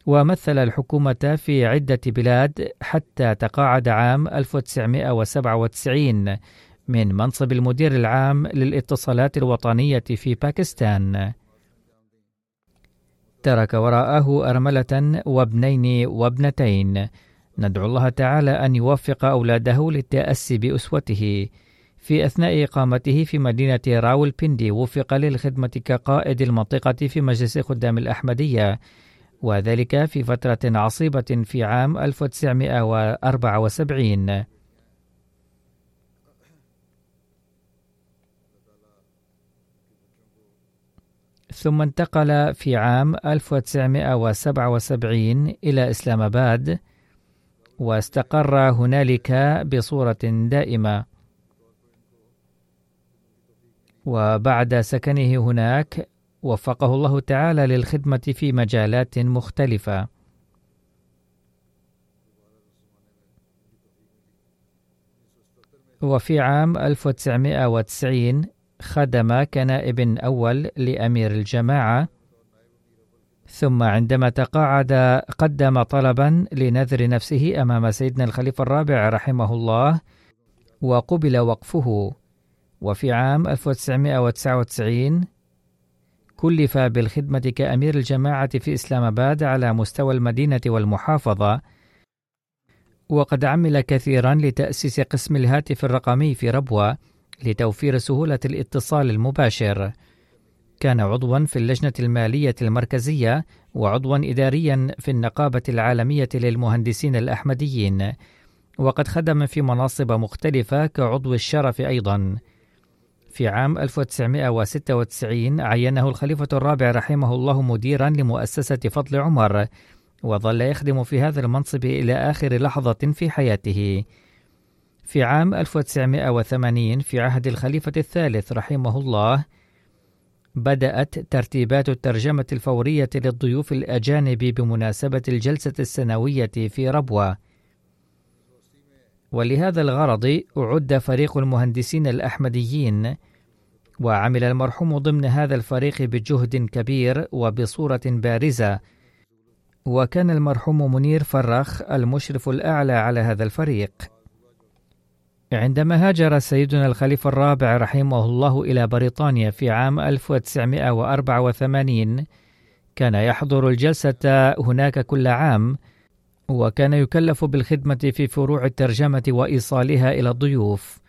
ومثل الحكومة في عدة بلاد حتى تقاعد عام 1997 من منصب المدير العام للاتصالات الوطنية في باكستان. ترك وراءه أرملة وابنين وابنتين. ندعو الله تعالى أن يوفق أولاده للتأسي بأسوته. في أثناء إقامته في مدينة راول بيندي وفق للخدمة كقائد المنطقة في مجلس خدام الأحمدية وذلك في فترة عصيبة في عام 1974 ثم انتقل في عام 1977 إلى إسلام آباد واستقر هنالك بصورة دائمة وبعد سكنه هناك وفقه الله تعالى للخدمة في مجالات مختلفة. وفي عام 1990 خدم كنائب أول لأمير الجماعة ثم عندما تقاعد قدم طلبا لنذر نفسه أمام سيدنا الخليفة الرابع رحمه الله وقبل وقفه. وفي عام 1999 كلف بالخدمة كأمير الجماعة في إسلام آباد على مستوى المدينة والمحافظة. وقد عمل كثيرا لتأسيس قسم الهاتف الرقمي في ربوة. لتوفير سهولة الاتصال المباشر. كان عضوا في اللجنة المالية المركزية وعضوا إداريا في النقابة العالمية للمهندسين الأحمديين وقد خدم في مناصب مختلفة كعضو الشرف أيضا. في عام 1996 عينه الخليفة الرابع رحمه الله مديرا لمؤسسة فضل عمر وظل يخدم في هذا المنصب إلى آخر لحظة في حياته. في عام 1980 في عهد الخليفة الثالث رحمه الله بدأت ترتيبات الترجمة الفورية للضيوف الأجانب بمناسبة الجلسة السنوية في ربوة. ولهذا الغرض أعد فريق المهندسين الأحمديين وعمل المرحوم ضمن هذا الفريق بجهد كبير وبصورة بارزة. وكان المرحوم منير فرخ المشرف الأعلى على هذا الفريق. عندما هاجر سيدنا الخليفة الرابع رحمه الله إلى بريطانيا في عام 1984 كان يحضر الجلسة هناك كل عام وكان يكلف بالخدمة في فروع الترجمة وإيصالها إلى الضيوف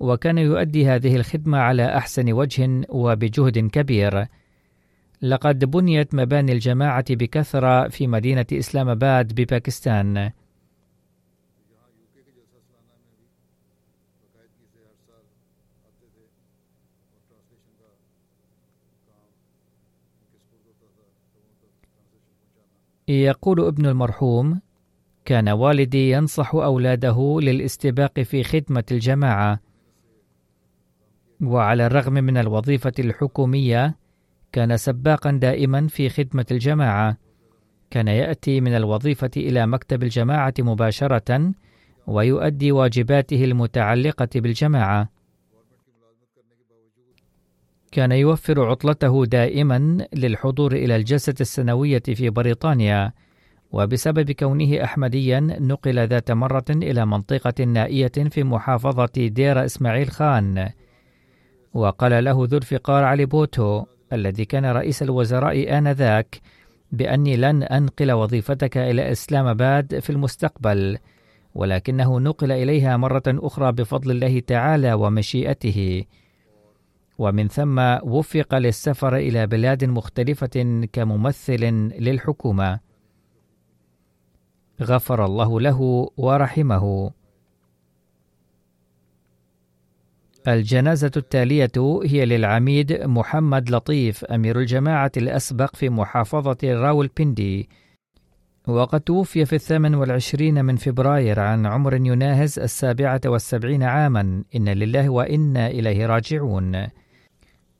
وكان يؤدي هذه الخدمة على أحسن وجه وبجهد كبير. لقد بنيت مباني الجماعة بكثرة في مدينة إسلام آباد بباكستان. يقول ابن المرحوم كان والدي ينصح أولاده للاستباق في خدمة الجماعة. وعلى الرغم من الوظيفة الحكومية كان سباقا دائما في خدمة الجماعة. كان يأتي من الوظيفة إلى مكتب الجماعة مباشرة ويؤدي واجباته المتعلقة بالجماعة. كان يوفر عطلته دائما للحضور إلى الجلسة السنوية في بريطانيا وبسبب كونه أحمديا نقل ذات مرة إلى منطقة نائية في محافظة دير إسماعيل خان. وقال له ذو الفقار علي بوتو الذي كان رئيس الوزراء آنذاك بأني لن أنقل وظيفتك إلى إسلام آباد في المستقبل ولكنه نقل إليها مرة أخرى بفضل الله تعالى ومشيئته. ومن ثم وفق للسفر إلى بلاد مختلفة كممثل للحكومة. غفر الله له ورحمه. الجنازة التالية هي للعميد محمد لطيف أمير الجماعة الأسبق في محافظة راولبندي. وقد توفي في الثامن والعشرين من فبراير عن عمر يناهز السابعة والسبعين عاما. إن لله وإنا إليه راجعون.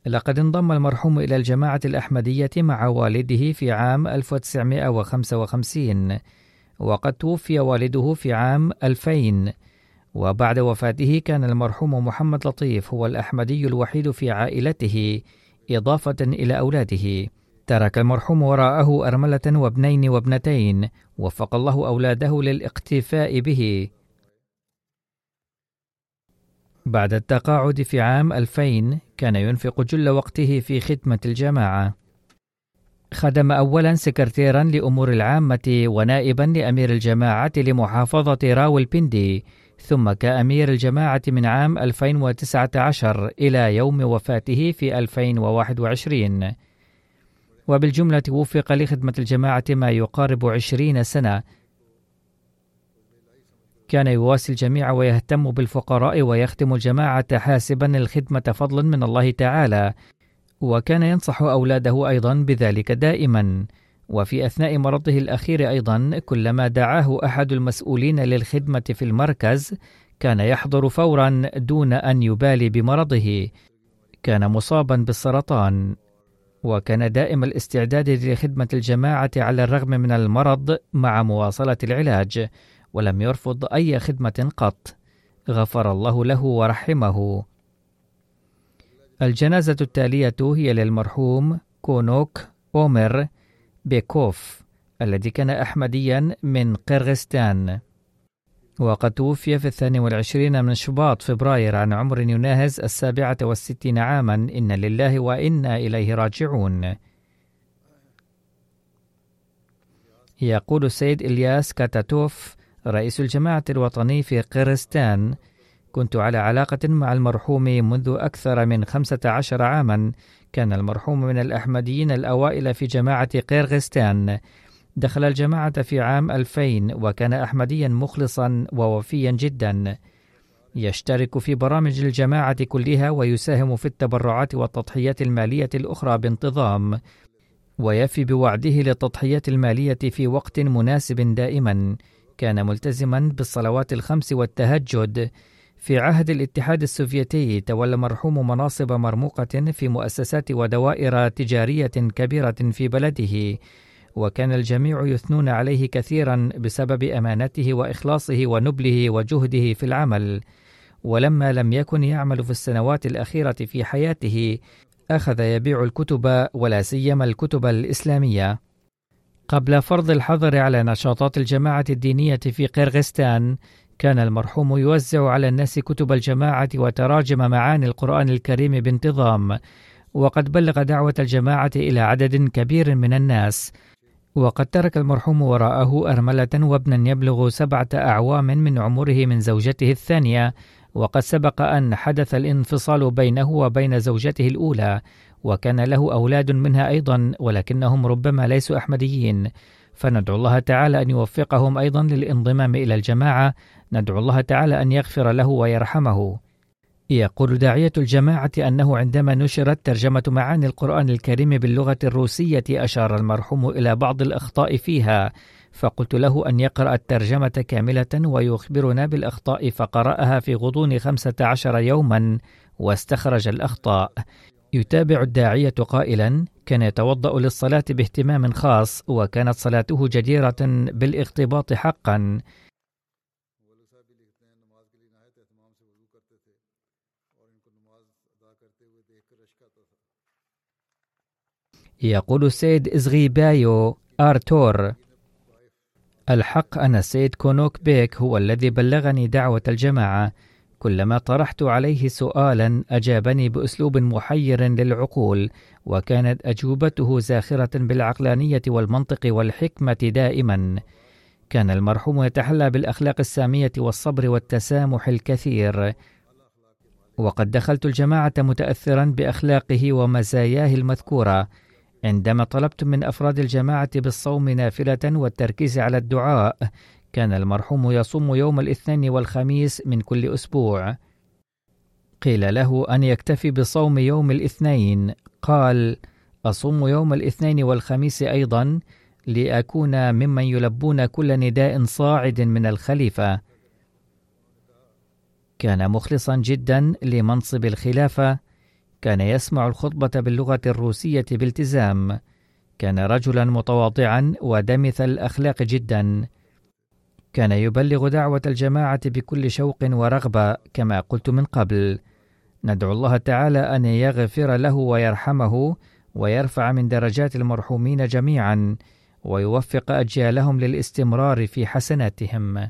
لقد انضم المرحوم إلى الجماعة الأحمدية مع والده في عام 1955 وقد توفي والده في عام 2000 وبعد وفاته كان المرحوم محمد لطيف هو الأحمدي الوحيد في عائلته إضافة إلى أولاده. ترك المرحوم وراءه أرملة وابنين وابنتين وفق الله أولاده للاقتفاء به. بعد التقاعد في عام 2000 كان ينفق جل وقته في خدمة الجماعة. خدم أولا سكرتيرا لأمور العامة ونائبا لأمير الجماعة لمحافظة راولبندي ثم كأمير الجماعة من عام 2019 إلى يوم وفاته في 2021 وبالجملة وفق لخدمة الجماعة ما يقارب عشرين سنة كان يواسي الجميع ويهتم بالفقراء ويخدم الجماعة حاسبا الخدمة فضلا من الله تعالى. وكان ينصح أولاده أيضا بذلك دائما. وفي أثناء مرضه الأخير أيضا كلما دعاه أحد المسؤولين للخدمة في المركز كان يحضر فورا دون أن يبالي بمرضه. كان مصابا بالسرطان. وكان دائم الاستعداد لخدمة الجماعة على الرغم من المرض مع مواصلة العلاج. ولم يرفض أي خدمة قط. غفر الله له ورحمه. الجنازة التالية هي للمرحوم كونوك أومر بيكوف الذي كان أحمديا من قرغستان. وقد توفي في الثاني والعشرين من شباط فبراير عن عمر يناهز السابعة والستين عاما. إن لله وإنا إليه راجعون. يقول السيد إلياس كاتاتوف رئيس الجماعة الوطني في قرستان. كنت على علاقة مع المرحوم منذ أكثر من خمسة عشر عاما. كان المرحوم من الأحمديين الأوائل في جماعة قرغستان. دخل الجماعة في عام 2000 وكان أحمديا مخلصا ووفيا جدا. يشترك في برامج الجماعة كلها ويساهم في التبرعات والتضحيات المالية الأخرى بانتظام. ويفي بوعده للتضحيات المالية في وقت مناسب دائما. كان ملتزما بالصلوات الخمس والتهجد. في عهد الاتحاد السوفيتي تولى مرحوم مناصب مرموقة في مؤسسات ودوائر تجارية كبيرة في بلده وكان الجميع يثنون عليه كثيرا بسبب أمانته وإخلاصه ونبله وجهده في العمل. ولما لم يكن يعمل في السنوات الأخيرة في حياته أخذ يبيع الكتب ولا سيما الكتب الإسلامية. قبل فرض الحظر على نشاطات الجماعة الدينية في قرغستان كان المرحوم يوزع على الناس كتب الجماعة وتراجم معاني القرآن الكريم بانتظام وقد بلغ دعوة الجماعة إلى عدد كبير من الناس. وقد ترك المرحوم وراءه أرملة وابنا يبلغ سبعة أعوام من عمره من زوجته الثانية وقد سبق أن حدث الانفصال بينه وبين زوجته الأولى. وكان له أولاد منها أيضا ولكنهم ربما ليسوا أحمديين. فندعو الله تعالى أن يوفقهم أيضا للانضمام إلى الجماعة. ندعو الله تعالى أن يغفر له ويرحمه. يقول داعية الجماعة أنه عندما نشرت ترجمة معاني القرآن الكريم باللغة الروسية أشار المرحوم إلى بعض الأخطاء فيها. فقلت له أن يقرأ الترجمة كاملة ويخبرنا بالأخطاء فقرأها في غضون خمسة عشر يوما واستخرج الأخطاء. يتابع الداعية قائلا كان يتوضأ للصلاة باهتمام خاص وكانت صلاته جديرة بالاغتباط حقا يقول السيد إزغيبايو آرتور الحق أن السيد كونوك بيك هو الذي بلغني دعوة الجماعة. كلما طرحت عليه سؤالا أجابني بأسلوب محير للعقول وكانت أجوبته زاخرة بالعقلانية والمنطق والحكمة دائما. كان المرحوم يتحلى بالأخلاق السامية والصبر والتسامح الكثير. وقد دخلت الجماعة متأثرا بأخلاقه ومزاياه المذكورة. عندما طلبت من أفراد الجماعة بالصوم نافلة والتركيز على الدعاء كان المرحوم يصوم يوم الاثنين والخميس من كل أسبوع. قيل له أن يكتفي بصوم يوم الاثنين. قال أصوم يوم الاثنين والخميس أيضا لأكون ممن يلبون كل نداء صاعد من الخليفة. كان مخلصا جدا لمنصب الخلافة. كان يسمع الخطبة باللغة الروسية بالتزام. كان رجلا متواضعا ودمث الأخلاق جدا. كان يبلغ دعوة الجماعة بكل شوق ورغبة كما قلت من قبل. ندعو الله تعالى أن يغفر له ويرحمه ويرفع من درجات المرحومين جميعا ويوفق أجيالهم للاستمرار في حسناتهم.